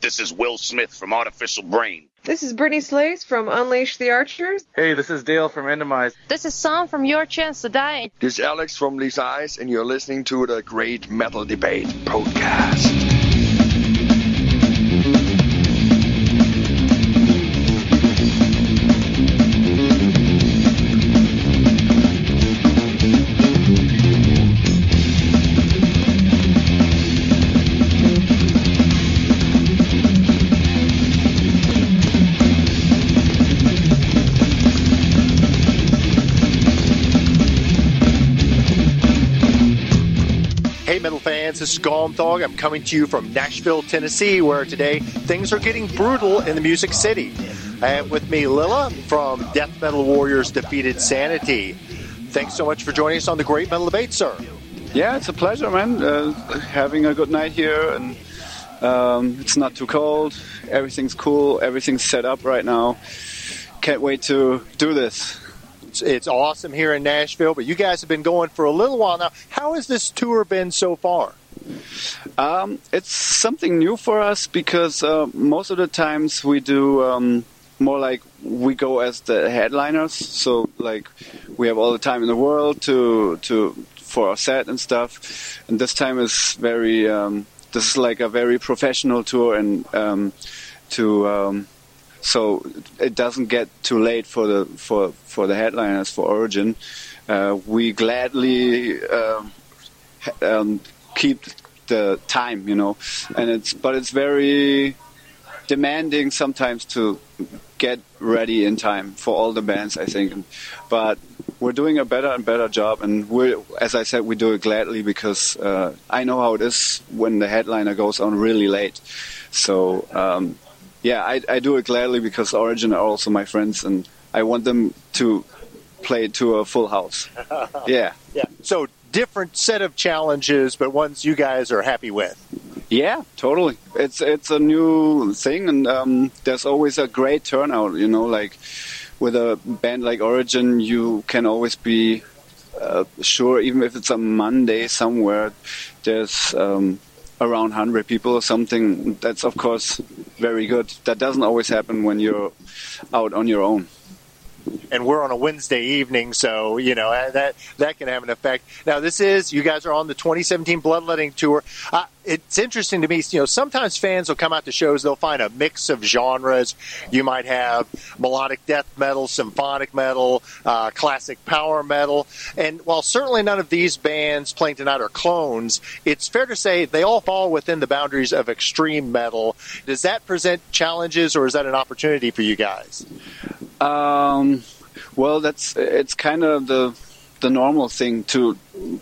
This is Will Smith from Artificial Brain. This is Brittney Slayes from Unleash the Archers. Hey, this is Dale from Endomize. This is Sam from Your Chance to Die. This is Alex from Lisa Eyes, and you're listening to the Great Metal Debate podcast. Metal fans. This is Thog. I'm coming to you from Nashville, Tennessee, where today things are getting brutal in the Music City. I have with me Lille from Death Metal Warriors Defeated Sanity. Thanks so much for joining us on the Great Metal Debate, sir. Yeah, it's a pleasure, man. Uh, having a good night here, and um, it's not too cold. Everything's cool. Everything's set up right now. Can't wait to do this. It's, it's awesome here in Nashville, but you guys have been going for a little while now. How has this tour been so far? Um, it's something new for us because uh, most of the times we do um, more like we go as the headliners. So like we have all the time in the world to to for our set and stuff. And this time is very um, this is like a very professional tour and um, to um, so it doesn't get too late for the for for the headliners for Origin. Uh, we gladly um, um, keep the time, you know, and it's but it's very demanding sometimes to get ready in time for all the bands, I think. But we're doing a better and better job, and we as I said, we do it gladly because uh, I know how it is when the headliner goes on really late. So um, yeah, I, I do it gladly because Origin are also my friends, and I want them to play to a full house. yeah. Yeah. So different set of challenges, but ones you guys are happy with. Yeah, totally. It's it's a new thing, and um, there's always a great turnout. You know, like with a band like Origin, you can always be uh, sure, even if it's a Monday somewhere, there's um, around 100 people or something, that's of course very good. That doesn't always happen when you're out on your own and we're on a Wednesday evening, so you know that that can have an effect. Now, this is you guys are on the 2017 Bloodletting tour. Uh, it's interesting to me. You know, sometimes fans will come out to shows; they'll find a mix of genres. You might have melodic death metal, symphonic metal, uh, classic power metal, and while certainly none of these bands playing tonight are clones, it's fair to say they all fall within the boundaries of extreme metal. Does that present challenges, or is that an opportunity for you guys? Um, well, that's it's kind of the the normal thing to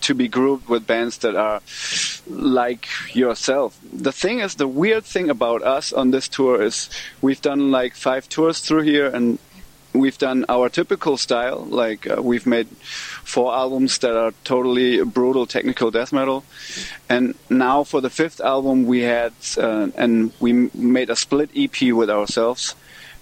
to be grouped with bands that are like yourself. The thing is, the weird thing about us on this tour is we've done like five tours through here, and we've done our typical style. Like uh, we've made four albums that are totally brutal technical death metal, and now for the fifth album we had uh, and we made a split EP with ourselves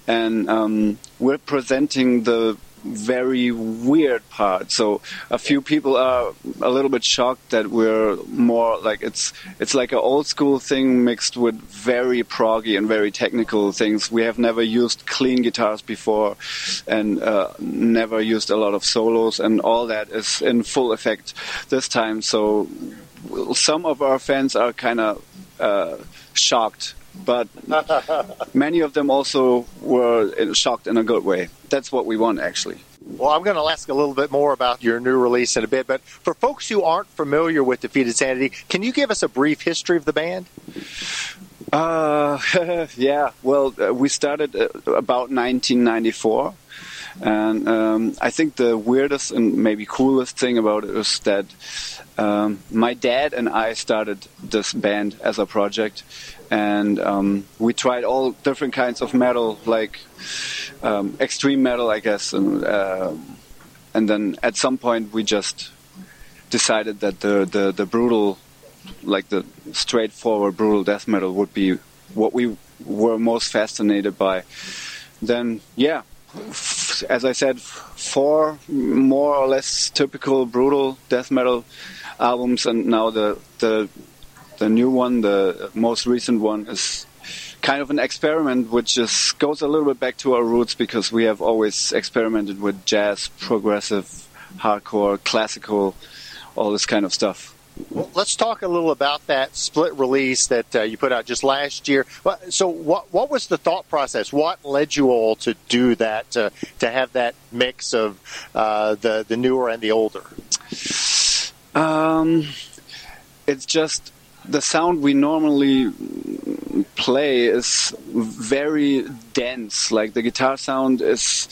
and um, we're presenting the very weird part. So a few people are a little bit shocked that we're more like it's it's like an old school thing mixed with very proggy and very technical things. We have never used clean guitars before, and uh, never used a lot of solos, and all that is in full effect this time. So some of our fans are kind of uh, shocked but many of them also were shocked in a good way. That's what we want, actually. Well, I'm going to ask a little bit more about your new release in a bit, but for folks who aren't familiar with Defeated Sanity, can you give us a brief history of the band? Uh, yeah. Well, uh, we started uh, about 1994. And um, I think the weirdest and maybe coolest thing about it is that um, my dad and I started this band as a project, and um, we tried all different kinds of metal, like um, extreme metal, I guess, and uh, and then at some point we just decided that the the, the brutal, like the straightforward brutal death metal would be what we were most fascinated by. Then yeah, as I said, four more or less typical brutal death metal albums, and now the the the new one, the most recent one, is kind of an experiment, which just goes a little bit back to our roots because we have always experimented with jazz, progressive, hardcore, classical, all this kind of stuff. Well, let's talk a little about that split release that uh, you put out just last year. So, what what was the thought process? What led you all to do that? To, to have that mix of uh, the the newer and the older? Um, it's just the sound we normally play is very dense. Like the guitar sound is,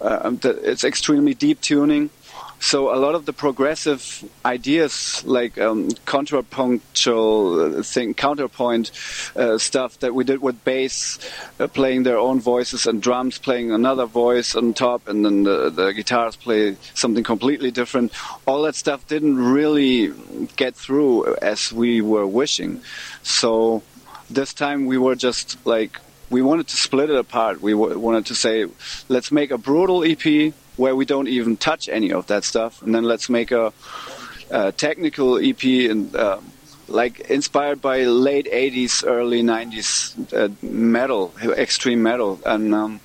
uh, it's extremely deep tuning so a lot of the progressive ideas, like um, uh, thing, counterpoint uh, stuff that we did with bass uh, playing their own voices and drums playing another voice on top, and then the, the guitars play something completely different. All that stuff didn't really get through as we were wishing. So this time we were just like we wanted to split it apart. We wanted to say, let's make a brutal EP where we don't even touch any of that stuff, and then let's make a, a technical EP and uh, like inspired by late '80s, early '90s uh, metal, extreme metal, and um,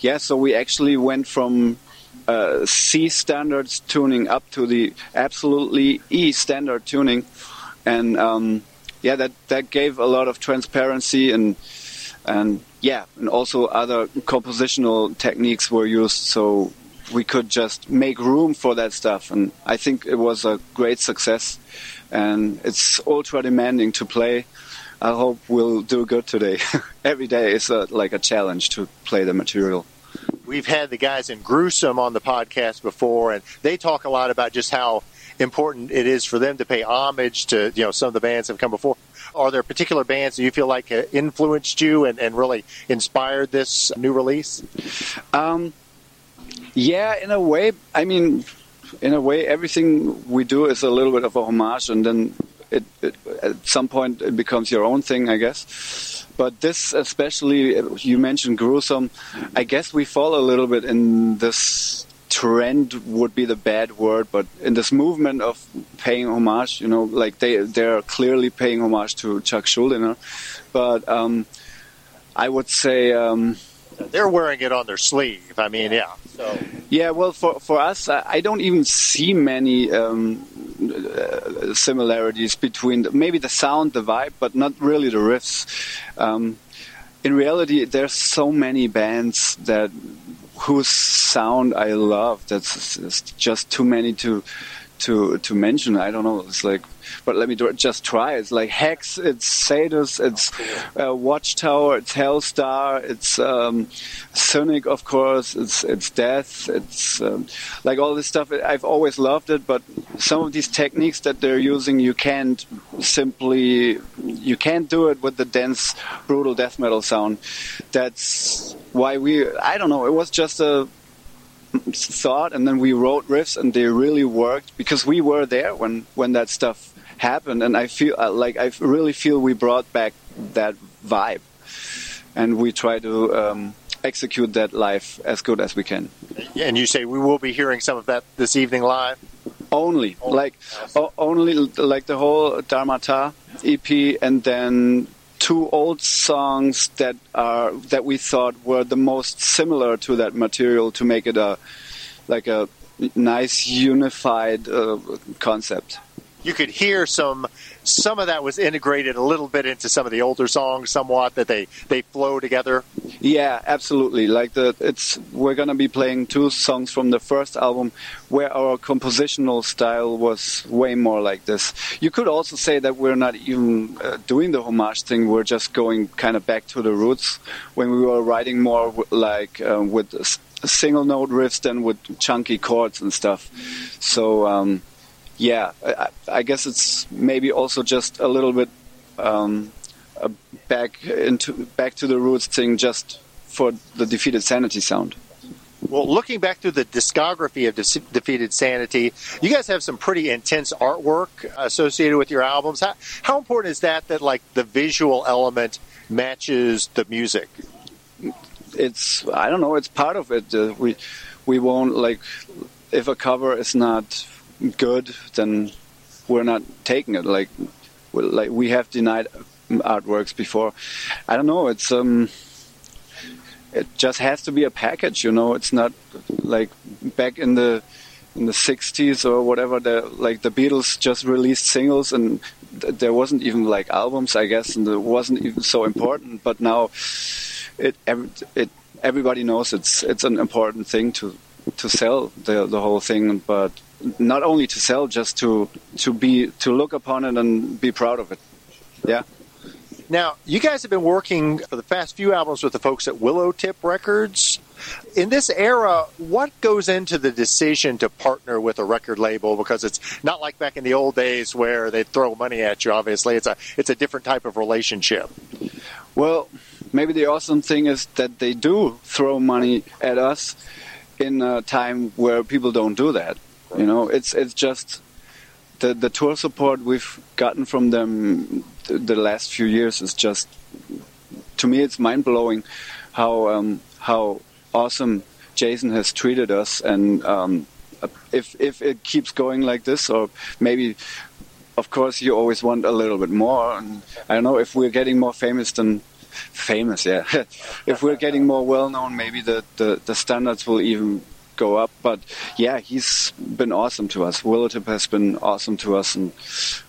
yeah, so we actually went from uh, C standards tuning up to the absolutely E standard tuning, and um, yeah, that that gave a lot of transparency and and yeah, and also other compositional techniques were used. So we could just make room for that stuff. And I think it was a great success. And it's ultra demanding to play. I hope we'll do good today. Every day is a, like a challenge to play the material. We've had the guys in Gruesome on the podcast before, and they talk a lot about just how important it is for them to pay homage to you know some of the bands that have come before. Are there particular bands that you feel like influenced you and, and really inspired this new release? Um, yeah, in a way. I mean, in a way, everything we do is a little bit of a homage, and then it, it, at some point it becomes your own thing, I guess. But this, especially, you mentioned gruesome. I guess we fall a little bit in this trend would be the bad word, but in this movement of paying homage, you know, like they they're clearly paying homage to Chuck Schuldiner, but um, I would say. Um, they're wearing it on their sleeve. I mean, yeah. So. Yeah, well, for for us, I don't even see many um, uh, similarities between the, maybe the sound, the vibe, but not really the riffs. Um, in reality, there's so many bands that whose sound I love. That's just too many to to to mention. I don't know. It's like but let me do just try. It's like Hex, it's Sadus, it's uh, Watchtower, it's Helstar, it's um, Cynic, of course, it's it's Death, it's um, like all this stuff. I've always loved it, but some of these techniques that they're using, you can't simply, you can't do it with the dense, brutal death metal sound. That's why we, I don't know, it was just a thought and then we wrote riffs and they really worked because we were there when when that stuff happened, and I feel uh, like I really feel we brought back that vibe, and we try to um, execute that live as good as we can. And you say we will be hearing some of that this evening live. Only, only. like o- only like the whole Dharmata EP, and then two old songs that are that we thought were the most similar to that material to make it a like a nice unified uh, concept you could hear some some of that was integrated a little bit into some of the older songs somewhat that they they flow together. Yeah absolutely. Like the it's we're to be playing two songs from the first album where our compositional style was way more like this. You could also say that we're not even uh, doing the homage thing. We're just going kind of back to the roots. When we were writing more like um, with single note riffs than with chunky chords and stuff. So um, yeah, I, I, guess it's maybe also just a little bit um, back into back to the roots thing, just for the defeated sanity sound. Well, looking back through the discography of De- Defeated Sanity, you guys have some pretty intense artwork associated with your albums. How, how important is that? That like the visual element matches the music. It's I don't know. It's part of it. Uh, we we won't like if a cover is not good, then we're not taking it. Like, like we have denied artworks before. I don't know. It's um, it just has to be a package, you know. It's not like back in the in the 60s or whatever. The like the Beatles just released singles and th- there wasn't even like albums, I guess, and it wasn't even so important. But now it it everybody knows it's it's an important thing to to sell the the whole thing, but not only to sell, just to to be to look upon it and be proud of it. Yeah. Now, you guys have been working for the past few albums with the folks at Willowtip Records. In this era, what goes into the decision to partner with a record label? Because it's not like back in the old days where they throw money at you. Obviously, it's a it's a different type of relationship. Well, maybe the awesome thing is that they do throw money at us in a time where people don't do that. You know, it's it's just the the tour support we've gotten from them th- the last few years is just to me it's mind blowing how um, how awesome Jason has treated us. And um, if if it keeps going like this or maybe of course you always want a little bit more. And I don't know if we're getting more famous than famous yeah. If we're getting more well known maybe the, the, the standards will even go up but yeah he's been awesome to us Willowtip has been awesome to us and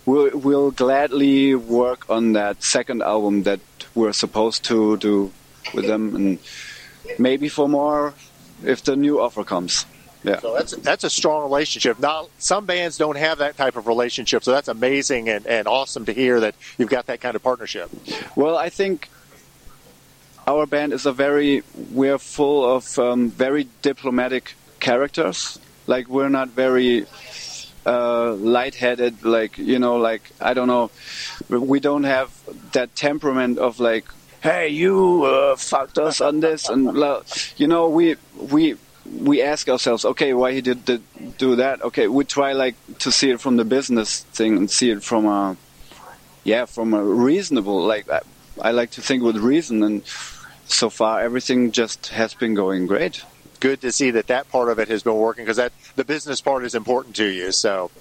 we'll, we'll gladly work on that second album that we're supposed to do with them and maybe for more if the new offer comes yeah So that's that's a strong relationship. Not some bands don't have that type of relationship, so that's amazing and, and awesome to hear that you've got that kind of partnership. Well, I think our band is a very we're full of um, very diplomatic characters. Like we're not very uh, lightheaded. Like you know, like I don't know, we don't have that temperament of like, hey, you uh, fucked us on this, and you know, we we we ask ourselves, okay, why he did, did do that? Okay, we try like to see it from the business thing and see it from a yeah, from a reasonable like. I, I like to think with reason, and so far everything just has been going great. Good to see that that part of it has been working because that the business part is important to you. So,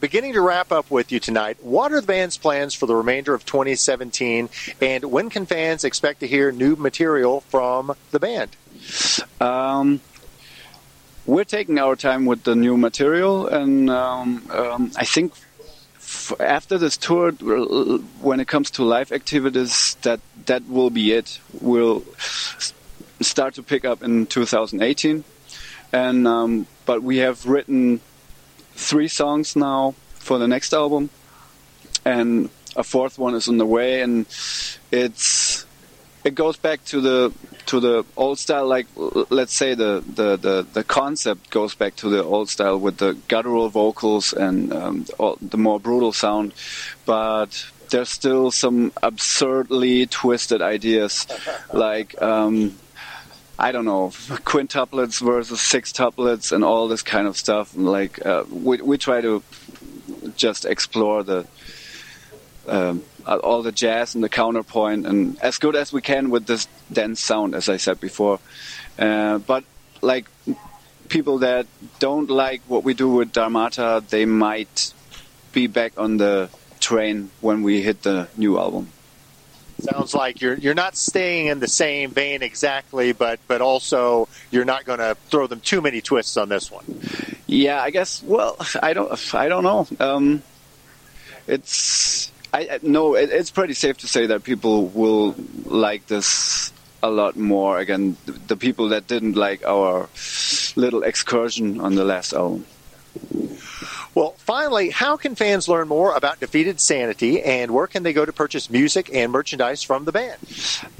beginning to wrap up with you tonight, what are the band's plans for the remainder of 2017, and when can fans expect to hear new material from the band? Um, we're taking our time with the new material, and um, um, I think f- after this tour, uh, when it comes to live activities, that that will be it. We'll start to pick up in 2018, and um, but we have written three songs now for the next album, and a fourth one is on the way, and it's it goes back to the to the old style like let's say the, the, the, the concept goes back to the old style with the guttural vocals and um, the more brutal sound but there's still some absurdly twisted ideas like um, I don't know quintuplets versus sextuplets and all this kind of stuff like uh, we, we try to just explore the um, all the jazz and the counterpoint and as good as we can with this dense sound as i said before. Uh, but like people that don't like what we do with dharmata they might be back on the train when we hit the new album. Sounds like you're you're not staying in the same vein exactly, but but also you're not going to throw them too many twists on this one. yeah i guess well i don't i don't know. Um, it's I, no it, it's pretty safe to say that people will like this a lot more. Again the, the people that didn't like our little excursion on the last album Well, finally, how can fans learn more about Defeated Sanity, and where can they go to purchase music and merchandise from the band?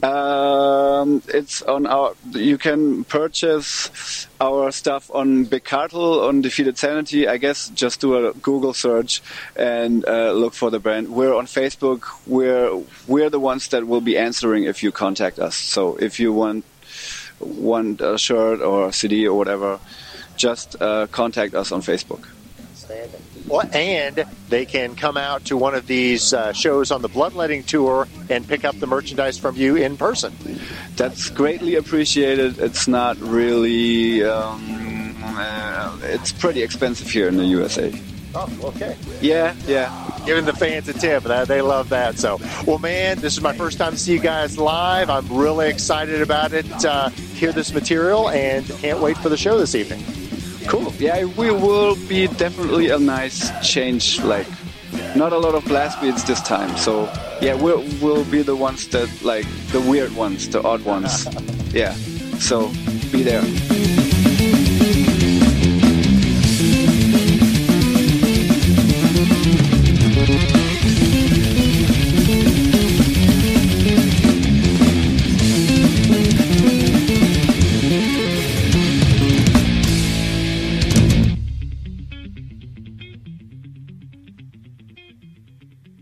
Um, it's on our. You can purchase our stuff on Big Cartel on Defeated Sanity. I guess just do a Google search and uh, look for the brand. We're on Facebook. We're we're the ones that will be answering if you contact us. So if you want want a shirt or a CD or whatever, just uh, contact us on Facebook. Well, and they can come out to one of these uh, shows on the Bloodletting Tour and pick up the merchandise from you in person. That's greatly appreciated. It's not really. Um, uh, it's pretty expensive here in the USA. Oh, okay. Yeah, yeah. giving the fans a tip. They love that. So, well, man, this is my first time to see you guys live. I'm really excited about it. Uh, hear this material and can't wait for the show this evening. Cool. Yeah, we will be definitely a nice change. Like, not a lot of blast beats this time. So yeah, we'll we'll be the ones that like the weird ones, the odd ones. Yeah. So be there.